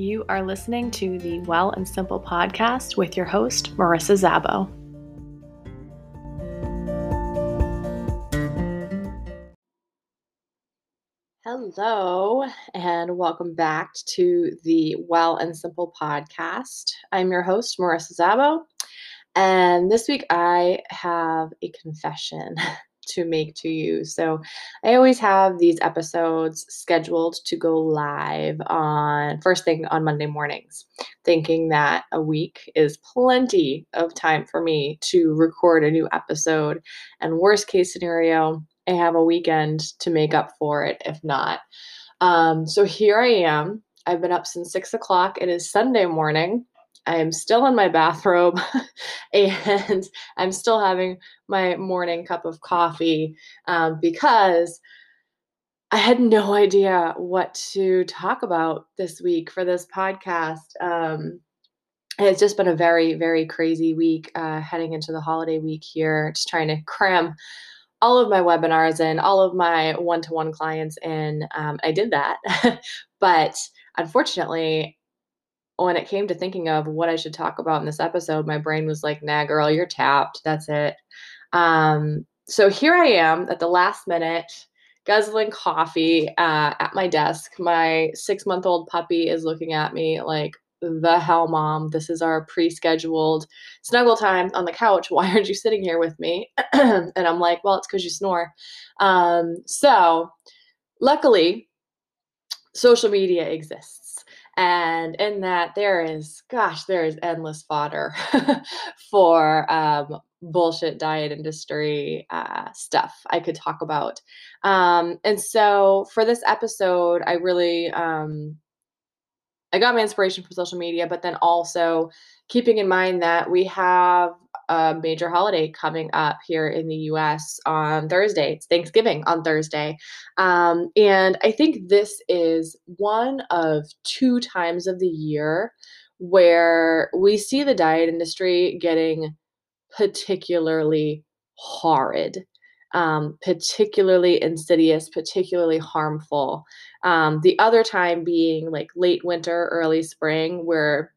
You are listening to the Well and Simple podcast with your host, Marissa Szabo. Hello, and welcome back to the Well and Simple podcast. I'm your host, Marissa Szabo, and this week I have a confession. to make to you. So I always have these episodes scheduled to go live on first thing on Monday mornings, thinking that a week is plenty of time for me to record a new episode. And worst case scenario, I have a weekend to make up for it if not. Um, so here I am. I've been up since six o'clock. It is Sunday morning. I am still in my bathrobe and I'm still having my morning cup of coffee um, because I had no idea what to talk about this week for this podcast. Um, it's just been a very, very crazy week uh, heading into the holiday week here, just trying to cram all of my webinars and all of my one to one clients in. Um, I did that. but unfortunately, when it came to thinking of what I should talk about in this episode, my brain was like, nah, girl, you're tapped. That's it. Um, so here I am at the last minute, guzzling coffee uh, at my desk. My six month old puppy is looking at me like, the hell, mom? This is our pre scheduled snuggle time on the couch. Why aren't you sitting here with me? and I'm like, well, it's because you snore. Um, so, luckily, social media exists and in that there is gosh there is endless fodder for um, bullshit diet industry uh, stuff i could talk about. Um, and so for this episode i really um, i got my inspiration from social media but then also keeping in mind that we have a major holiday coming up here in the US on Thursday. It's Thanksgiving on Thursday. Um, and I think this is one of two times of the year where we see the diet industry getting particularly horrid. Um, particularly insidious, particularly harmful. Um, the other time being like late winter, early spring, where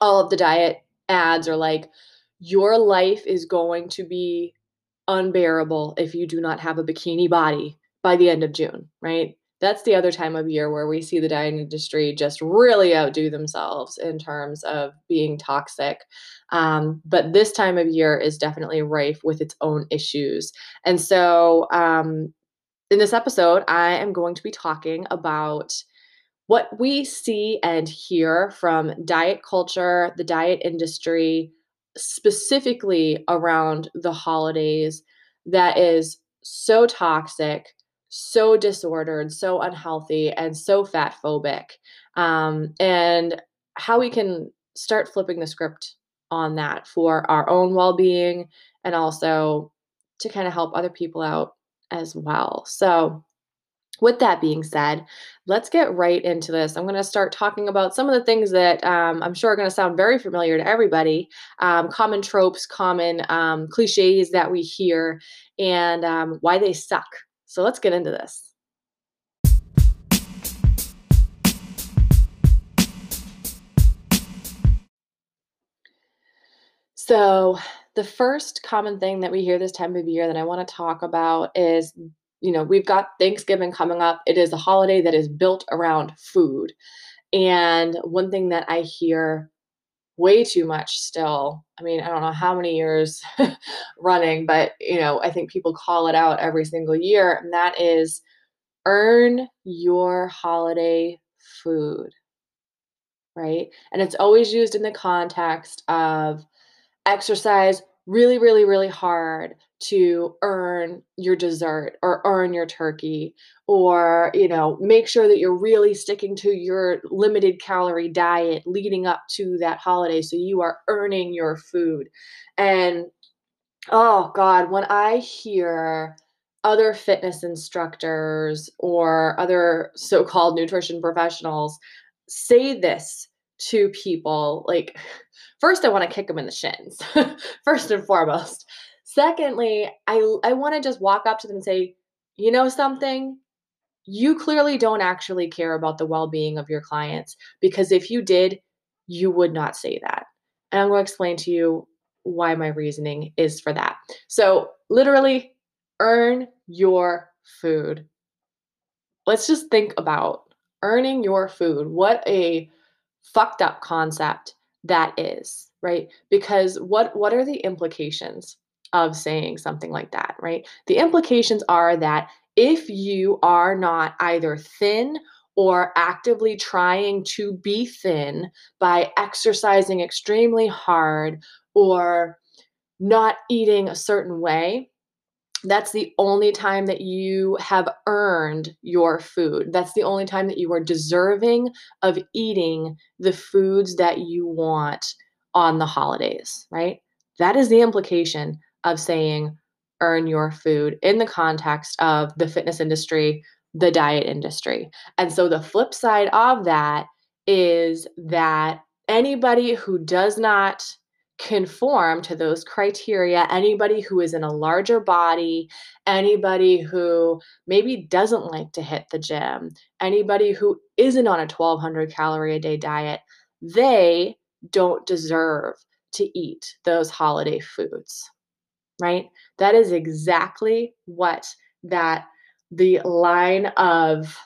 all of the diet ads are like, your life is going to be unbearable if you do not have a bikini body by the end of June, right? That's the other time of year where we see the diet industry just really outdo themselves in terms of being toxic. Um, but this time of year is definitely rife with its own issues. And so, um, in this episode, I am going to be talking about what we see and hear from diet culture, the diet industry, specifically around the holidays that is so toxic, so disordered, so unhealthy, and so fat phobic. Um, and how we can start flipping the script on that for our own well being and also to kind of help other people out as well. So, with that being said, let's get right into this. I'm going to start talking about some of the things that um, I'm sure are going to sound very familiar to everybody um, common tropes, common um, cliches that we hear, and um, why they suck. So let's get into this. So, the first common thing that we hear this time of year that I want to talk about is you know, we've got Thanksgiving coming up. It is a holiday that is built around food. And one thing that I hear way too much still, I mean, I don't know how many years running, but, you know, I think people call it out every single year, and that is earn your holiday food. Right? And it's always used in the context of exercise really, really, really hard to earn your dessert or earn your turkey or you know make sure that you're really sticking to your limited calorie diet leading up to that holiday so you are earning your food. And oh god when i hear other fitness instructors or other so-called nutrition professionals say this to people like first i want to kick them in the shins first and foremost Secondly, I I want to just walk up to them and say, "You know something? you clearly don't actually care about the well being of your clients because if you did, you would not say that. And I'm going to explain to you why my reasoning is for that. So, literally, earn your food. Let's just think about earning your food. What a fucked up concept that is, right? Because what what are the implications of saying something like that, right? The implications are that if you are not either thin or actively trying to be thin by exercising extremely hard or not eating a certain way, that's the only time that you have earned your food. That's the only time that you are deserving of eating the foods that you want on the holidays, right? That is the implication of saying earn your food in the context of the fitness industry, the diet industry. And so the flip side of that is that anybody who does not conform to those criteria, anybody who is in a larger body, anybody who maybe doesn't like to hit the gym, anybody who isn't on a 1200 calorie a day diet, they don't deserve to eat those holiday foods right? That is exactly what that the line of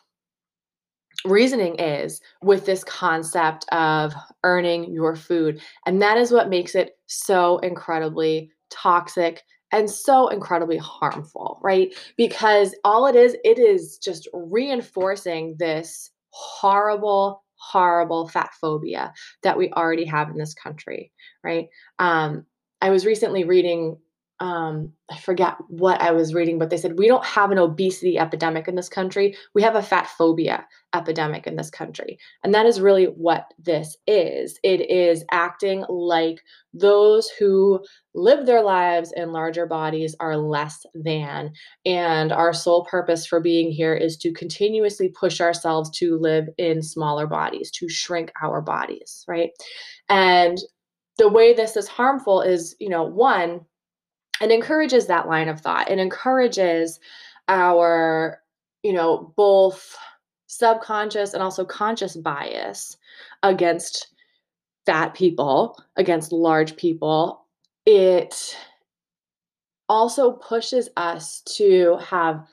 reasoning is with this concept of earning your food. And that is what makes it so incredibly toxic and so incredibly harmful, right? Because all it is, it is just reinforcing this horrible, horrible fat phobia that we already have in this country, right? Um, I was recently reading um, I forget what I was reading, but they said we don't have an obesity epidemic in this country. We have a fat phobia epidemic in this country. And that is really what this is. It is acting like those who live their lives in larger bodies are less than. And our sole purpose for being here is to continuously push ourselves to live in smaller bodies, to shrink our bodies, right? And the way this is harmful is, you know, one, it encourages that line of thought. It encourages our, you know, both subconscious and also conscious bias against fat people, against large people. It also pushes us to have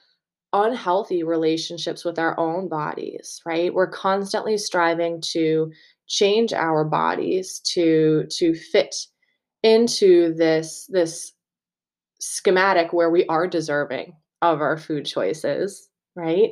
unhealthy relationships with our own bodies, right? We're constantly striving to change our bodies to to fit into this this schematic where we are deserving of our food choices, right?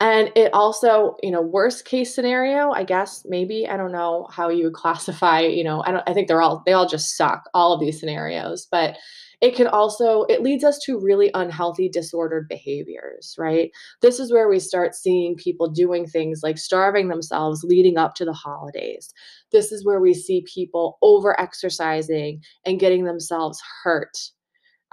And it also, you know, worst case scenario, I guess maybe I don't know how you would classify, you know, I don't I think they're all they all just suck all of these scenarios, but it can also it leads us to really unhealthy disordered behaviors, right? This is where we start seeing people doing things like starving themselves leading up to the holidays. This is where we see people over exercising and getting themselves hurt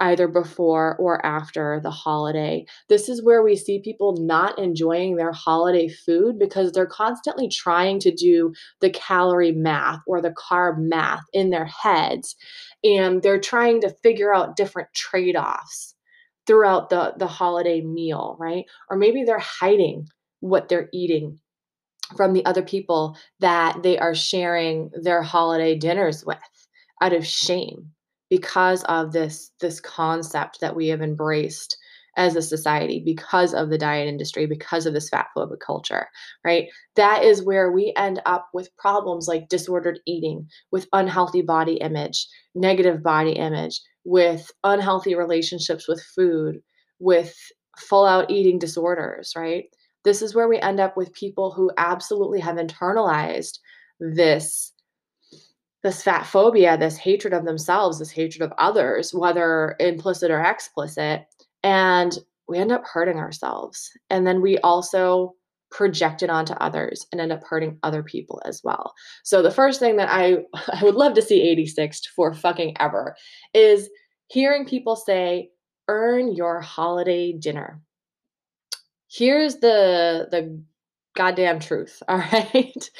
either before or after the holiday. This is where we see people not enjoying their holiday food because they're constantly trying to do the calorie math or the carb math in their heads and they're trying to figure out different trade-offs throughout the the holiday meal, right? Or maybe they're hiding what they're eating from the other people that they are sharing their holiday dinners with out of shame because of this this concept that we have embraced as a society because of the diet industry because of this fat phobic culture right? That is where we end up with problems like disordered eating with unhealthy body image negative body image with unhealthy relationships with food with full out eating disorders right? This is where we end up with people who absolutely have internalized this this fat phobia, this hatred of themselves, this hatred of others, whether implicit or explicit. And we end up hurting ourselves. And then we also project it onto others and end up hurting other people as well. So the first thing that I I would love to see 86 for fucking ever is hearing people say earn your holiday dinner. Here's the the goddamn truth, all right?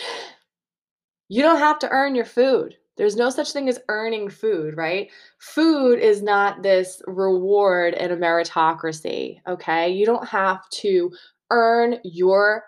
You don't have to earn your food. There's no such thing as earning food, right? Food is not this reward in a meritocracy, okay? You don't have to earn your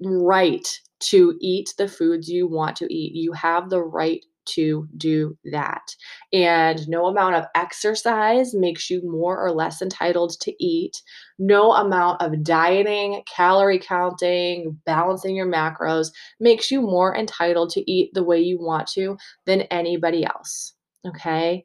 right to eat the foods you want to eat. You have the right to do that. And no amount of exercise makes you more or less entitled to eat. No amount of dieting, calorie counting, balancing your macros makes you more entitled to eat the way you want to than anybody else. Okay?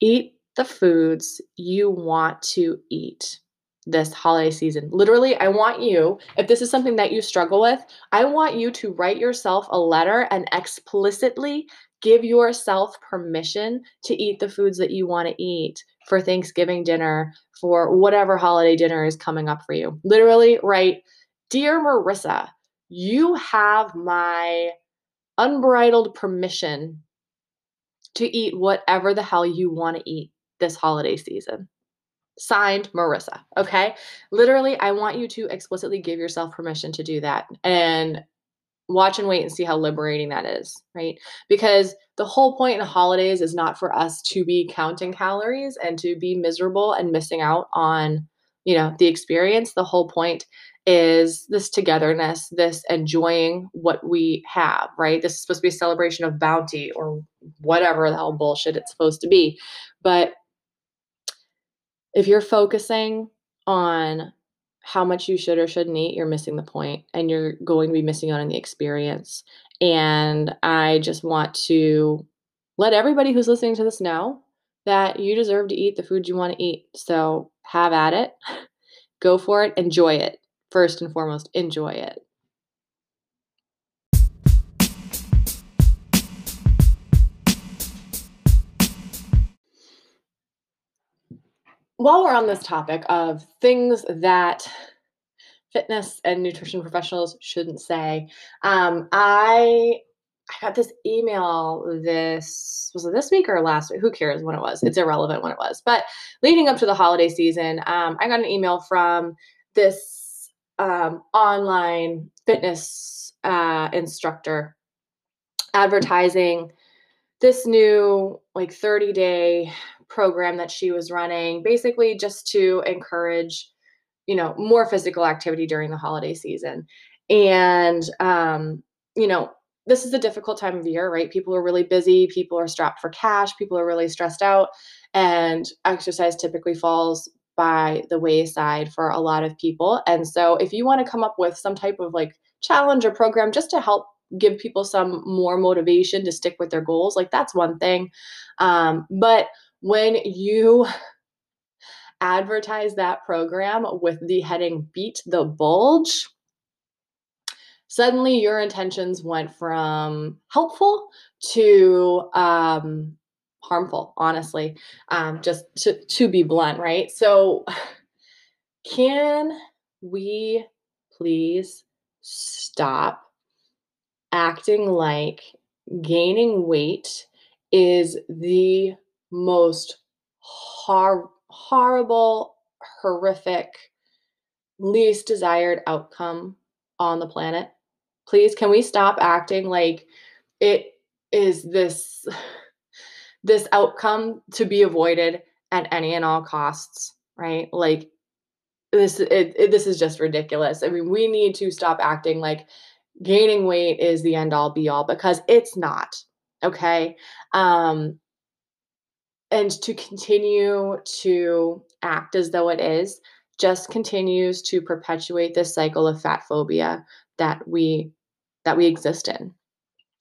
Eat the foods you want to eat this holiday season. Literally, I want you, if this is something that you struggle with, I want you to write yourself a letter and explicitly give yourself permission to eat the foods that you want to eat for Thanksgiving dinner, for whatever holiday dinner is coming up for you. Literally, write, Dear Marissa, you have my unbridled permission to eat whatever the hell you want to eat this holiday season. Signed, Marissa. Okay. Literally, I want you to explicitly give yourself permission to do that and watch and wait and see how liberating that is, right? Because the whole point in the holidays is not for us to be counting calories and to be miserable and missing out on, you know, the experience. The whole point is this togetherness, this enjoying what we have, right? This is supposed to be a celebration of bounty or whatever the hell bullshit it's supposed to be. But if you're focusing on how much you should or shouldn't eat, you're missing the point and you're going to be missing out on the experience. And I just want to let everybody who's listening to this know that you deserve to eat the food you want to eat. So have at it, go for it, enjoy it. First and foremost, enjoy it. While we're on this topic of things that fitness and nutrition professionals shouldn't say, um, I I got this email this was it this week or last week? Who cares when it was? It's irrelevant when it was. But leading up to the holiday season, um, I got an email from this um, online fitness uh, instructor advertising this new like 30 day program that she was running, basically just to encourage, you know, more physical activity during the holiday season. And, um, you know, this is a difficult time of year, right? People are really busy, people are strapped for cash, people are really stressed out, and exercise typically falls by the wayside for a lot of people. And so, if you want to come up with some type of like challenge or program just to help give people some more motivation to stick with their goals, like that's one thing. Um, but when you advertise that program with the heading Beat the Bulge, suddenly your intentions went from helpful to um, harmful, honestly, um, just to, to be blunt, right? So, can we please stop acting like gaining weight is the most hor- horrible, horrific, least desired outcome on the planet. Please, can we stop acting like it is this this outcome to be avoided at any and all costs, right? Like this it, it, this is just ridiculous. I mean, we need to stop acting like gaining weight is the end all be all because it's not. Okay? Um and to continue to act as though it is just continues to perpetuate this cycle of fat phobia that we that we exist in.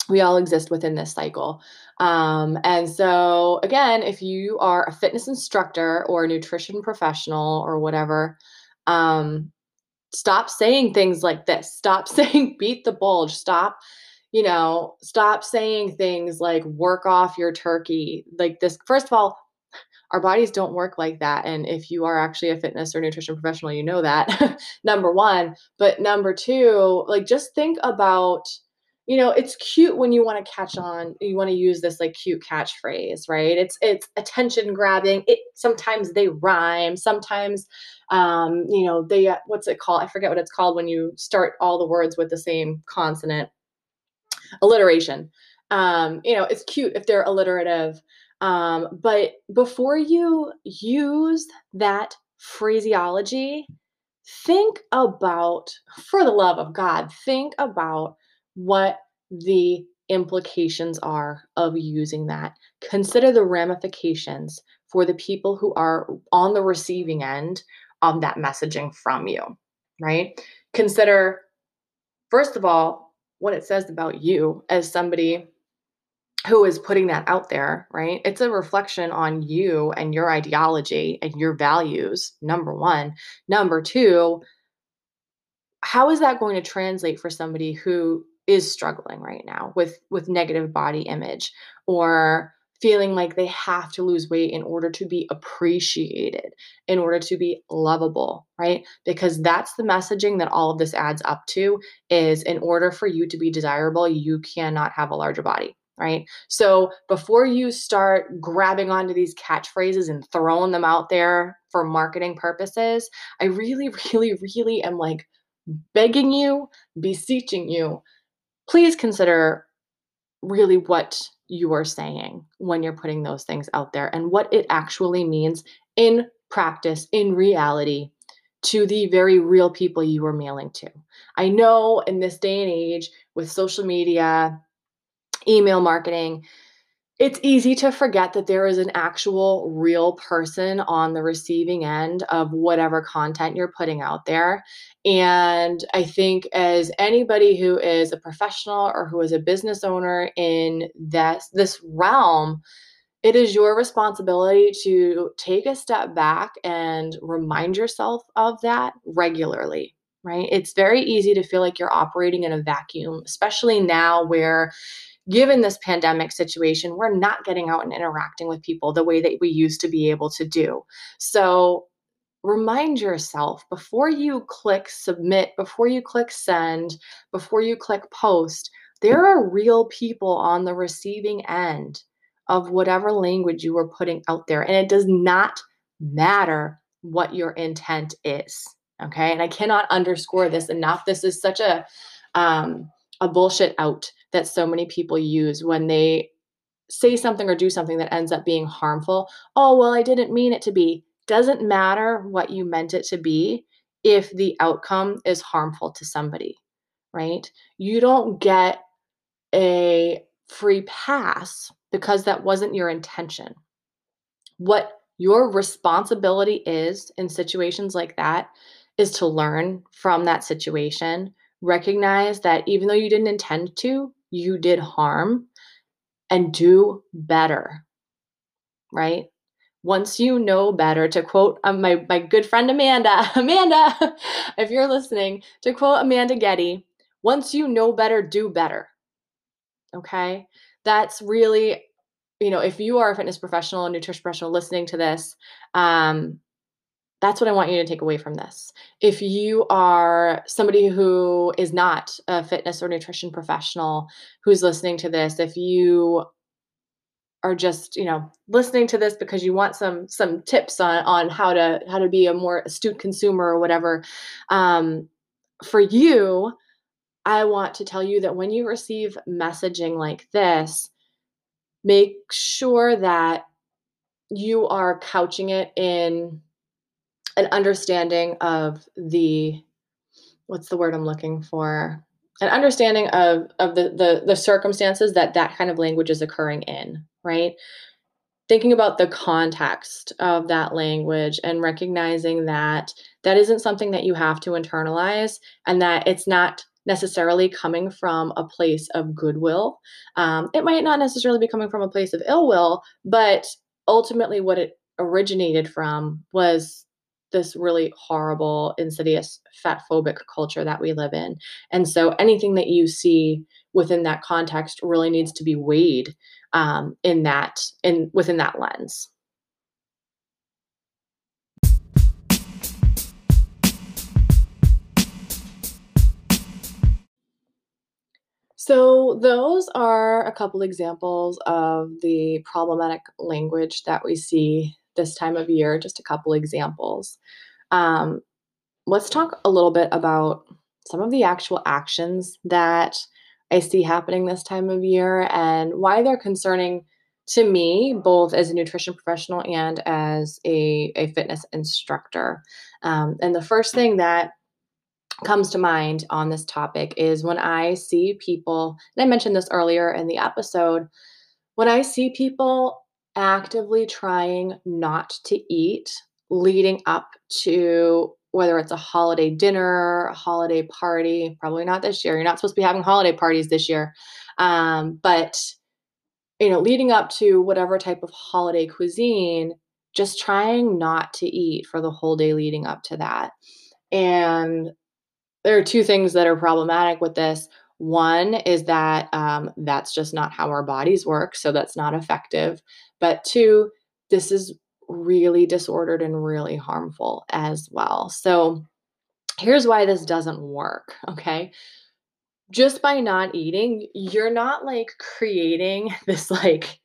We all exist within this cycle. Um, and so again if you are a fitness instructor or a nutrition professional or whatever um, stop saying things like this. Stop saying beat the bulge. Stop you know, stop saying things like work off your turkey. Like this, first of all, our bodies don't work like that. And if you are actually a fitness or nutrition professional, you know that, number one. But number two, like just think about, you know, it's cute when you want to catch on, you want to use this like cute catchphrase, right? It's it's attention grabbing. It sometimes they rhyme, sometimes um, you know, they uh, what's it called? I forget what it's called when you start all the words with the same consonant alliteration. Um, you know, it's cute if they're alliterative. Um, but before you use that phraseology, think about, for the love of God, think about what the implications are of using that. Consider the ramifications for the people who are on the receiving end of that messaging from you, right? Consider, first of all, what it says about you as somebody who is putting that out there, right? It's a reflection on you and your ideology and your values, number one. Number two, how is that going to translate for somebody who is struggling right now with with negative body image or feeling like they have to lose weight in order to be appreciated, in order to be lovable, right? Because that's the messaging that all of this adds up to is in order for you to be desirable, you cannot have a larger body right? So before you start grabbing onto these catchphrases and throwing them out there for marketing purposes, I really, really, really am like begging you, beseeching you, please consider really what you are saying when you're putting those things out there and what it actually means in practice, in reality, to the very real people you are mailing to. I know in this day and age with social media, email marketing, it's easy to forget that there is an actual real person on the receiving end of whatever content you're putting out there. And I think, as anybody who is a professional or who is a business owner in this, this realm, it is your responsibility to take a step back and remind yourself of that regularly right? It's very easy to feel like you're operating in a vacuum, especially now where given this pandemic situation, we're not getting out and interacting with people the way that we used to be able to do. So remind yourself before you click submit, before you click send, before you click post, there are real people on the receiving end of whatever language you are putting out there. And it does not matter what your intent is. Okay. And I cannot underscore this enough. This is such a, um, a bullshit out that so many people use when they say something or do something that ends up being harmful. Oh, well, I didn't mean it to be. Doesn't matter what you meant it to be if the outcome is harmful to somebody, right? You don't get a free pass because that wasn't your intention. What your responsibility is in situations like that is to learn from that situation, recognize that even though you didn't intend to, you did harm and do better, right? Once you know better, to quote um, my, my good friend Amanda, Amanda, if you're listening, to quote Amanda Getty, once you know better, do better. Okay? That's really, you know, if you are a fitness professional, a nutrition professional listening to this, um, that's what I want you to take away from this. If you are somebody who is not a fitness or nutrition professional who's listening to this, if you are just, you know, listening to this because you want some some tips on on how to how to be a more astute consumer or whatever, um, for you, I want to tell you that when you receive messaging like this, make sure that you are couching it in an understanding of the what's the word I'm looking for? An understanding of of the the the circumstances that that kind of language is occurring in, right? Thinking about the context of that language and recognizing that that isn't something that you have to internalize and that it's not necessarily coming from a place of goodwill. Um, it might not necessarily be coming from a place of ill will, but ultimately, what it originated from was this really horrible, insidious, fat phobic culture that we live in. And so anything that you see within that context really needs to be weighed um, in that in within that lens. So, those are a couple examples of the problematic language that we see this time of year, just a couple examples. Um, let's talk a little bit about some of the actual actions that I see happening this time of year and why they're concerning to me, both as a nutrition professional and as a, a fitness instructor. Um, and the first thing that comes to mind on this topic is when I see people, and I mentioned this earlier in the episode, when I see people actively trying not to eat leading up to whether it's a holiday dinner, a holiday party, probably not this year. You're not supposed to be having holiday parties this year. Um, but you know, leading up to whatever type of holiday cuisine, just trying not to eat for the whole day leading up to that. And there are two things that are problematic with this. One is that um, that's just not how our bodies work, so that's not effective. But two, this is really disordered and really harmful as well. So here's why this doesn't work, okay? Just by not eating, you're not like creating this like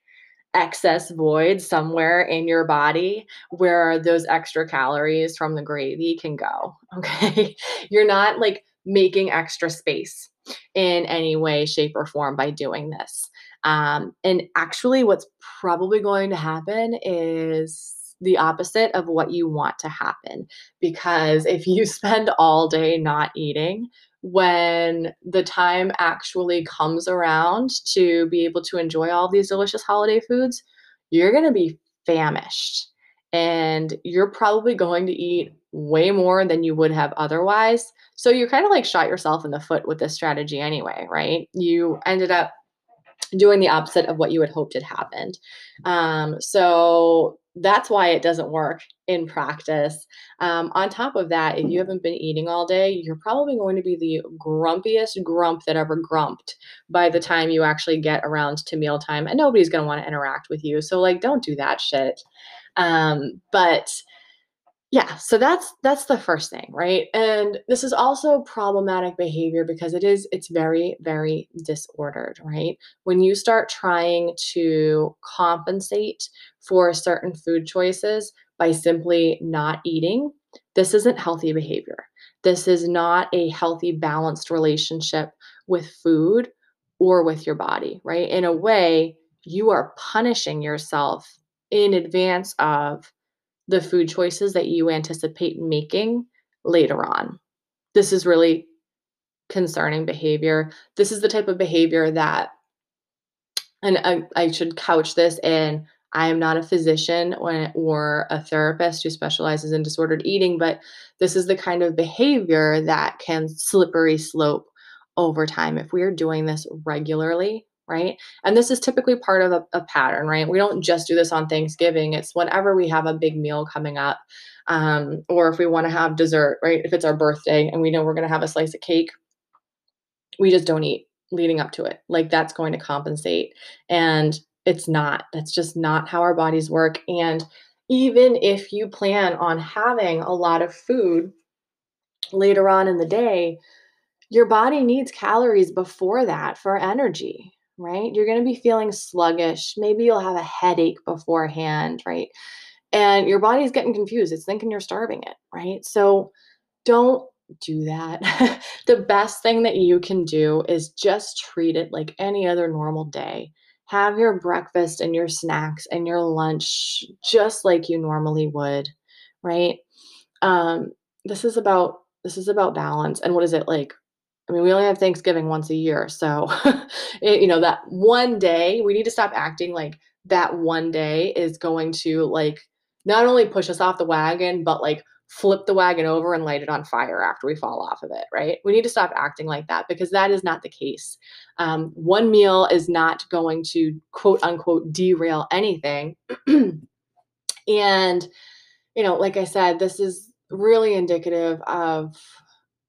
excess void somewhere in your body where those extra calories from the gravy can go. Okay. You're not like making extra space in any way, shape, or form by doing this. Um, and actually, what's probably going to happen is the opposite of what you want to happen. Because if you spend all day not eating, when the time actually comes around to be able to enjoy all these delicious holiday foods, you're going to be famished. And you're probably going to eat way more than you would have otherwise. So you kind of like shot yourself in the foot with this strategy anyway, right? You ended up doing the opposite of what you had hoped had happened. Um, so that's why it doesn't work in practice. Um, on top of that, if you haven't been eating all day, you're probably going to be the grumpiest grump that ever grumped by the time you actually get around to mealtime, and nobody's going to want to interact with you. So, like, don't do that shit. Um, but yeah so that's that's the first thing right? And this is also problematic behavior because it is it's very very disordered right? When you start trying to compensate for certain food choices by simply not eating this isn't healthy behavior. This is not a healthy balanced relationship with food or with your body right? In a way you are punishing yourself in advance of the food choices that you anticipate making later on. This is really concerning behavior. This is the type of behavior that, and I, I should couch this in I am not a physician or, or a therapist who specializes in disordered eating, but this is the kind of behavior that can slippery slope over time. If we are doing this regularly, right? And this is typically part of a, a, pattern, right? We don't just do this on Thanksgiving. It's whenever we have a big meal coming up, um, or if we want to have dessert, right? If it's our birthday and we know we're going to have a slice of cake, we just don't eat leading up to it. Like that's going to compensate. And it's not. That's just not how our bodies work. And even if you plan on having a lot of food later on in the day, your body needs calories before that for energy right? You're going to be feeling sluggish. Maybe you'll have a headache beforehand, right? And your body's getting confused. It's thinking you're starving it, right? So don't do that. the best thing that you can do is just treat it like any other normal day. Have your breakfast and your snacks and your lunch just like you normally would, right? Um, this is about this is about balance. And what is it like I mean, we only have Thanksgiving once a year. So, it, you know, that one day, we need to stop acting like that one day is going to like not only push us off the wagon, but like flip the wagon over and light it on fire after we fall off of it, right? We need to stop acting like that because that is not the case. Um, one meal is not going to quote unquote derail anything. and, you know, like I said, this is really indicative of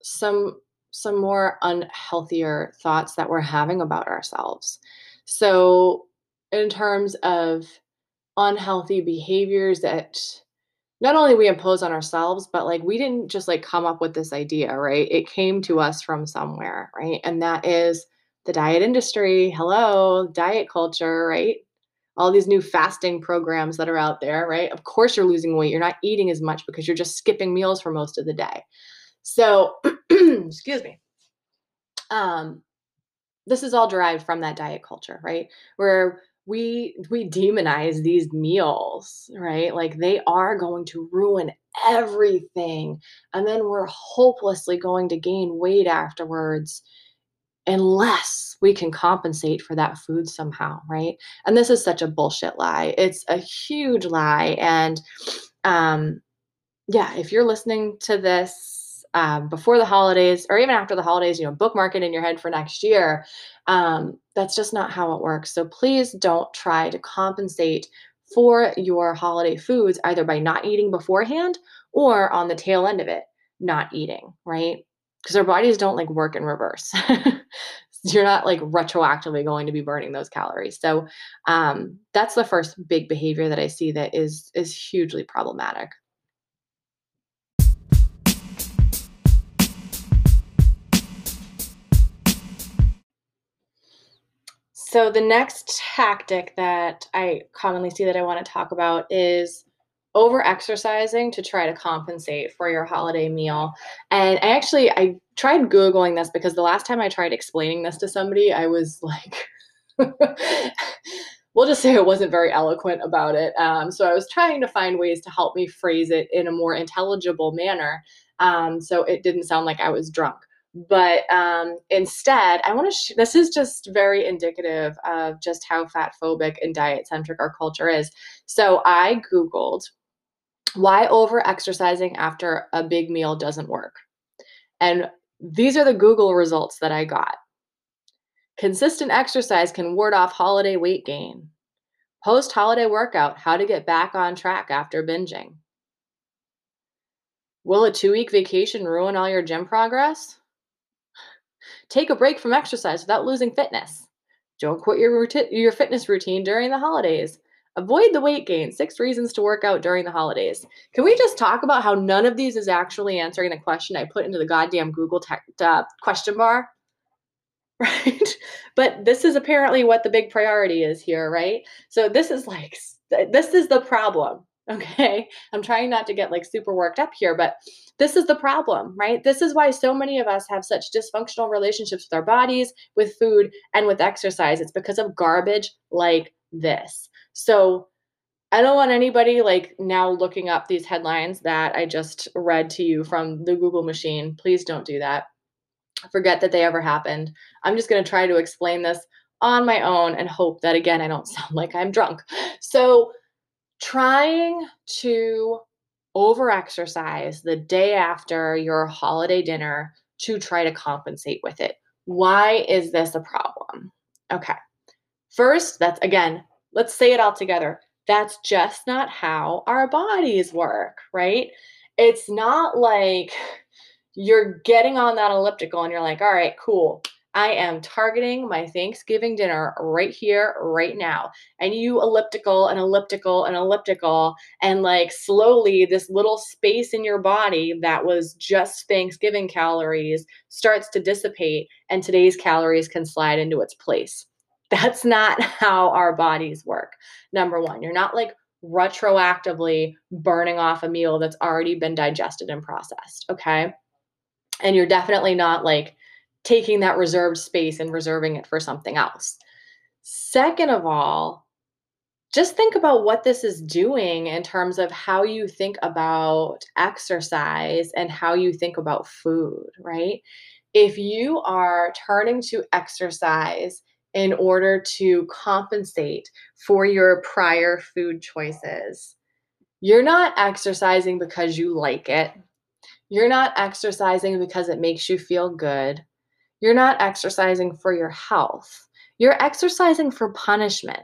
some some more unhealthier thoughts that we're having about ourselves. So, in terms of unhealthy behaviors that not only we impose on ourselves, but like we didn't just like come up with this idea, right? It came to us from somewhere, right? And that is the diet industry. Hello, diet culture, right? All these new fasting programs that are out there, right? Of course, you're losing weight. You're not eating as much because you're just skipping meals for most of the day. So, excuse me. Um, this is all derived from that diet culture, right? Where we we demonize these meals, right? Like they are going to ruin everything. And then we're hopelessly going to gain weight afterwards unless we can compensate for that food somehow, right? And this is such a bullshit lie. It's a huge lie. And um, yeah, if you're listening to this um, before the holidays or even after the holidays, you know, bookmark it in your head for next year. Um, that's just not how it works. So please don't try to compensate for your holiday foods either by not eating beforehand or on the tail end of it, not eating, right? Because our bodies don't like work in reverse. you're not like retroactively going to be burning those calories. So um, that's the first big behavior that I see that is is hugely problematic. So the next tactic that I commonly see that I want to talk about is over exercising to try to compensate for your holiday meal. And I actually I tried googling this because the last time I tried explaining this to somebody, I was like we'll just say I wasn't very eloquent about it. Um, so I was trying to find ways to help me phrase it in a more intelligible manner. Um, so it didn't sound like I was drunk. But um, instead, I want to. Sh- this is just very indicative of just how fat phobic and diet centric our culture is. So I Googled why over exercising after a big meal doesn't work. And these are the Google results that I got. Consistent exercise can ward off holiday weight gain. Post holiday workout, how to get back on track after binging. Will a two week vacation ruin all your gym progress? Take a break from exercise without losing fitness. Don't quit your, your fitness routine during the holidays. Avoid the weight gain. Six reasons to work out during the holidays. Can we just talk about how none of these is actually answering the question I put into the goddamn Google te- uh, question bar? Right? But this is apparently what the big priority is here, right? So this is like, this is the problem. Okay. I'm trying not to get like super worked up here, but this is the problem, right? This is why so many of us have such dysfunctional relationships with our bodies, with food, and with exercise. It's because of garbage like this. So I don't want anybody like now looking up these headlines that I just read to you from the Google machine. Please don't do that. Forget that they ever happened. I'm just going to try to explain this on my own and hope that again I don't sound like I'm drunk. So trying to over exercise the day after your holiday dinner to try to compensate with it. Why is this a problem? Okay. First, that's again, let's say it all together. That's just not how our bodies work, right? It's not like you're getting on that elliptical and you're like, all right, cool. I am targeting my Thanksgiving dinner right here, right now. And you elliptical and elliptical and elliptical, and like slowly, this little space in your body that was just Thanksgiving calories starts to dissipate, and today's calories can slide into its place. That's not how our bodies work. Number one, you're not like retroactively burning off a meal that's already been digested and processed. Okay. And you're definitely not like taking that reserved space and reserving it for something else. Second of all, just think about what this is doing in terms of how you think about exercise and how you think about food, right? If you are turning to exercise in order to compensate for your prior food choices, you're not exercising because you like it. You're not exercising because it makes you feel good. You're not exercising for your health. You're exercising for punishment.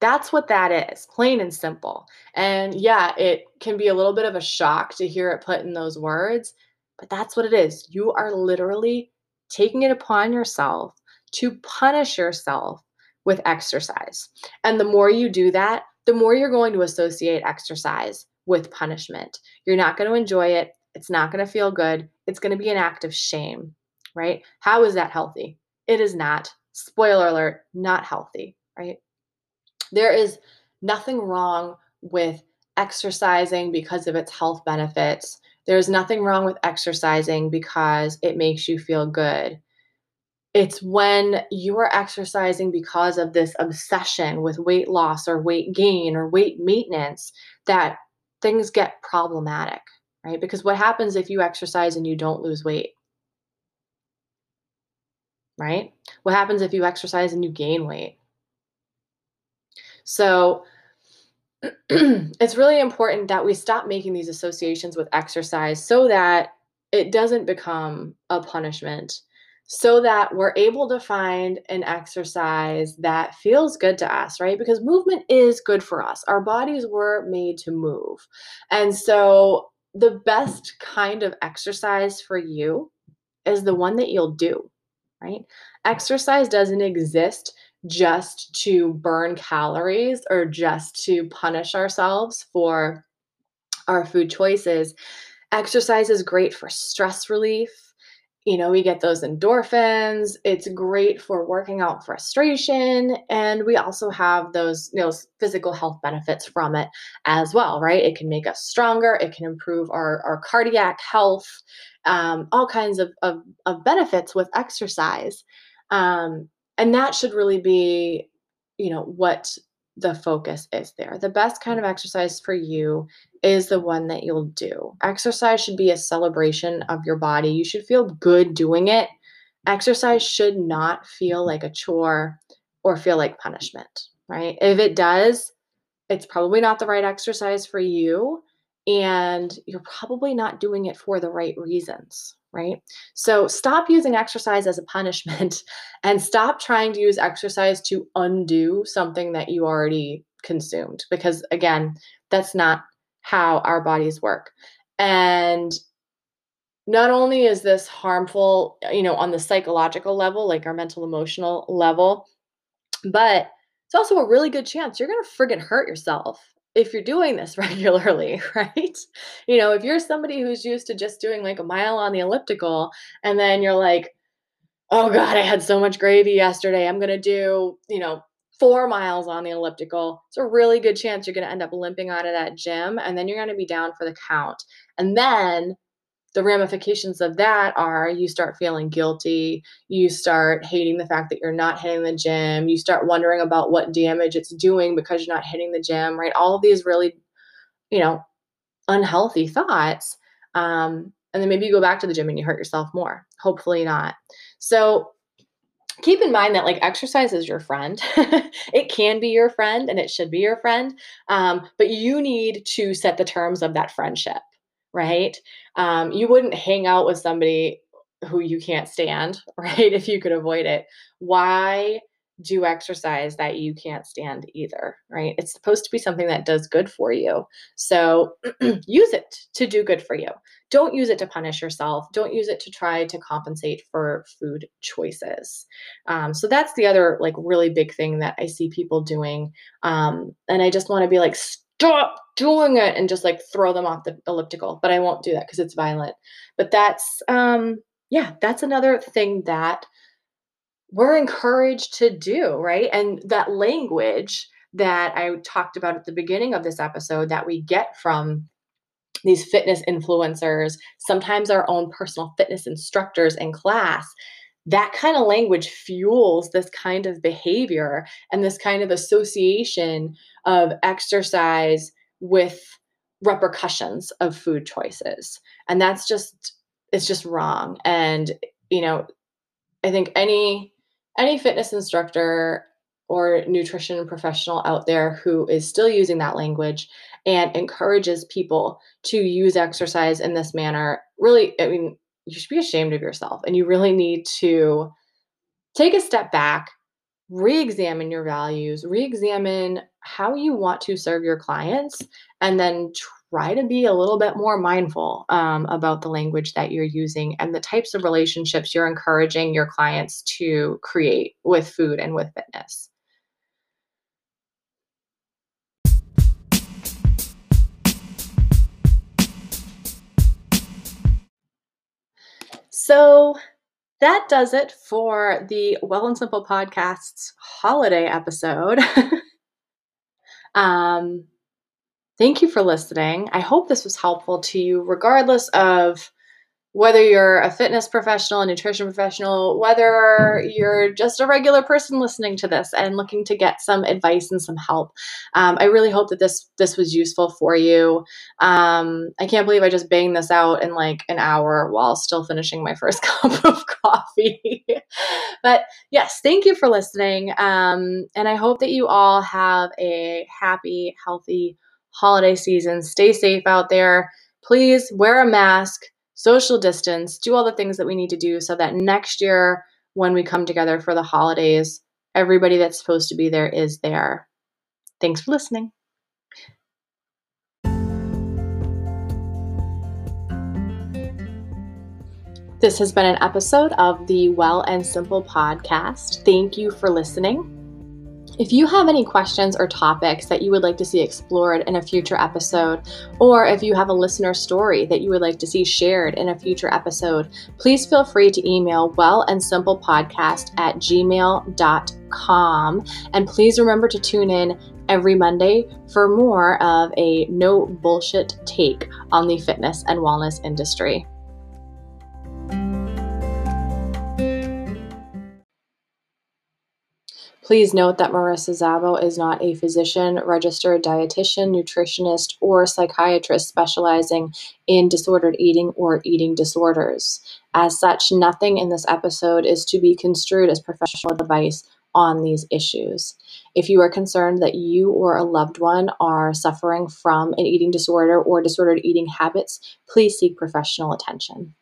That's what that is, plain and simple. And yeah, it can be a little bit of a shock to hear it put in those words, but that's what it is. You are literally taking it upon yourself to punish yourself with exercise. And the more you do that, the more you're going to associate exercise with punishment. You're not going to enjoy it. It's not going to feel good. It's going to be an act of shame right? How is that healthy? It is not. Spoiler alert, not healthy, right? There is nothing wrong with exercising because of its health benefits. There's nothing wrong with exercising because it makes you feel good. it's when you are exercising because of this obsession with weight loss or weight gain or weight maintenance that things get problematic, right? Because what happens if you exercise and you don't lose weight? Right? What happens if you exercise and you gain weight? So, it's really important that we stop making these associations with exercise so that it doesn't become a punishment so that we're able to find an exercise that feels good to us, right? Because movement is good for us. Our bodies were made to move. And so the best kind of exercise for you is the one that you'll do, right? Exercise doesn't exist just to burn calories or just to punish ourselves for our food choices. Exercise is great for stress relief you know, we get those endorphins. It's great for working out frustration. And we also have those, you know, physical health benefits from it as well, right? It can make us stronger. It can improve our, our cardiac health, um, all kinds of, of, of, benefits with exercise. Um, and that should really be, you know, what the focus is there. The best kind of exercise for you is the one that you'll do. Exercise should be a celebration of your body. You should feel good doing it. Exercise should not feel like a chore or feel like punishment, right? If it does, it's probably not the right exercise for you and you're probably not doing it for the right reasons, right? So stop using exercise as a punishment and stop trying to use exercise to undo something that you already consumed because again, that's not how our bodies work. And not only is this harmful, uh, you know, on the psychological level, like our mental emotional level, but it's also a really good chance you're going to friggin' hurt yourself if you're doing this regularly, right? You know, if you're somebody who's used to just doing like a mile on the elliptical and then you're like, oh God, I had so much gravy yesterday. I'm going to do, you know, four miles on the elliptical. It's a really good chance you're going to end up limping out of that gym and then you're going to be down for the count. And then the ramifications of that are you start feeling guilty, you start hating the fact that you're not hitting the gym, you start wondering about what damage it's doing because you're not hitting the gym, right? All of these really, you know, unhealthy thoughts. Um, and then maybe you go back to the gym and you hurt yourself more. Hopefully not. So keep in mind that like exercise is your friend. It can be your friend and it should be your friend um, but you need to set the terms of that friendship right? Um, you wouldn't hang out with somebody who you can't stand right if you could avoid it. Why do exercise that you can't stand either, right? It's supposed to be something that does good for you. So use it to do good for you. Don't use it to punish yourself. Don't use it to try to compensate for food choices. Um, so that's the other like really big thing that I see people doing. Um, and I just want to be like, stop doing it and just like throw them off the elliptical. But I won't do that because it's violent. But that's, um, yeah, that's another thing that we're encouraged to do, right? And that language that I talked about at the beginning of this episode that we get from these fitness influencers, sometimes our own personal fitness instructors in class, that kind of language fuels this kind of behavior and this kind of association of exercise with repercussions of food choices. And that's just, it's just wrong. And, you know, I think any any fitness instructor or nutrition professional out there who is still using that language and encourages people to use exercise in this manner, really, I mean, you should be ashamed of yourself. And you really need to take a step back, re examine your values, re examine how you want to serve your clients, and then try to be a little bit more mindful um, about the language that you're using and the types of relationships you're encouraging your clients to create with food and with fitness. So that does it for the Well and Simple Podcast's holiday episode. um, Thank you for listening. I hope this was helpful to you, regardless of whether you're a fitness professional, a nutrition professional, whether you're just a regular person listening to this and looking to get some advice and some help, um, I really hope that this this was useful for you. Um, I can't believe I just banged this out in like an hour while still finishing my first cup of coffee. but yes, thank you for listening, um, and I hope that you all have a happy, healthy holiday season. Stay safe out there. Please wear a mask social distance, do all the things that we need to do so that next year, when we come together for the holidays, everybody that's supposed to be there is there. Thanks for listening. This has been an episode of the Well and Simple podcast. Thank you for listening. If you have any questions or topics that you would like to see explored in a future episode, or if you have a listener story that you would like to see shared in a future episode, please feel free to email well and simple podcast at gmail.com. And please remember to tune in every Monday for more of a no bullshit take on the fitness and wellness industry. Please note that Marissa Szabo is not a physician, registered dietitian, nutritionist, or psychiatrist specializing in disordered eating or eating disorders. As such, nothing in this episode is to be construed as professional advice on these issues. If you are concerned that you or a loved one are suffering from an eating disorder or disordered eating habits, please seek professional attention.